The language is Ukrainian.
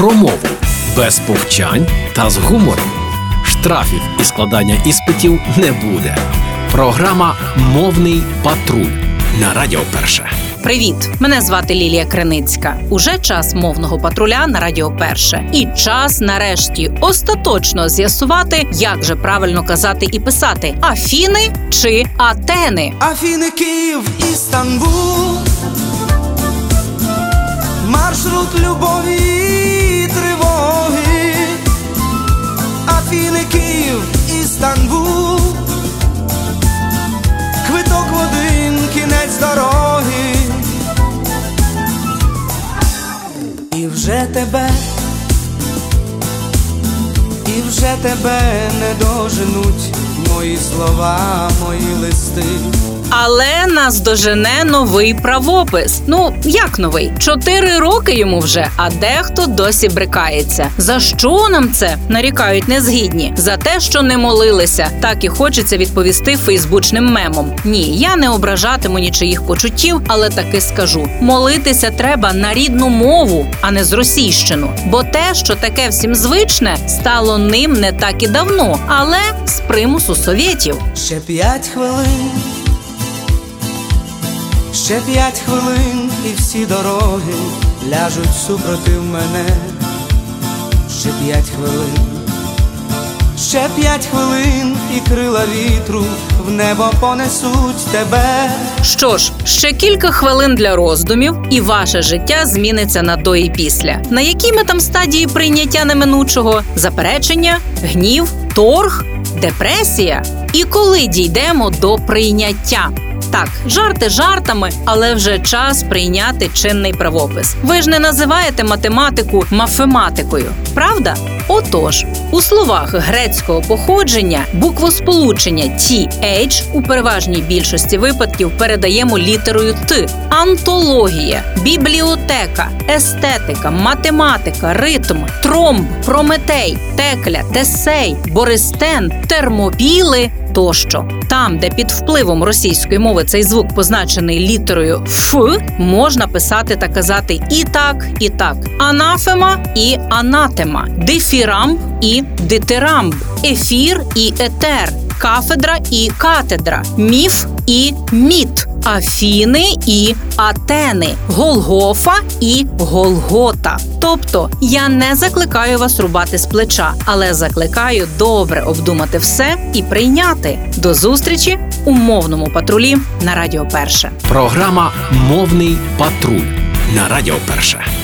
про мову без повчань та з гумором. Штрафів і складання іспитів не буде. Програма Мовний патруль на Радіо Перше. Привіт! Мене звати Лілія Криницька. Уже час мовного патруля на Радіо Перше. І час нарешті остаточно з'ясувати, як же правильно казати і писати Афіни чи Атени. Афіни, Київ, Істанбул, маршрут любові Київ, Істанбул, квиток в один кінець дороги. І вже тебе, і вже тебе не доженуть мої слова, мої листи. Але нас дожене новий правопис. Ну як новий? Чотири роки йому вже, а дехто досі брикається. За що нам це нарікають незгідні? За те, що не молилися. Так і хочеться відповісти фейсбучним мемом. Ні, я не ображатиму нічиїх почуттів, але таки скажу: молитися треба на рідну мову, а не з російщину. Бо те, що таке всім звичне, стало ним не так і давно, але з примусу совєтів. Ще п'ять хвилин, ще п'ять хвилин, і всі дороги ляжуть супротив мене. Ще п'ять хвилин, ще п'ять хвилин, і крила вітру в небо понесуть тебе. Що ж, ще кілька хвилин для роздумів, і ваше життя зміниться на до і після. На якій ми там стадії прийняття неминучого? Заперечення, гнів, торг, депресія? І коли дійдемо до прийняття? Так, жарти жартами, але вже час прийняти чинний правопис. Ви ж не називаєте математику мафематикою, правда? Отож, у словах грецького походження буквосполучення «th» у переважній більшості випадків передаємо літерою Т. Антологія, бібліотека, естетика, математика, ритм, тромб, прометей, текля, тесей, бористен, термопіли. Тощо там, де під впливом російської мови цей звук позначений літерою Ф, можна писати та казати і так, і так: анафема і анатема, дифірамб і дитирамб, ефір і етер, кафедра і катедра, міф і міт. Афіни і Атени, Голгофа і Голгота. Тобто я не закликаю вас рубати з плеча, але закликаю добре обдумати все і прийняти. До зустрічі у мовному патрулі на Радіо Перше. Програма Мовний патруль на Радіо Перше.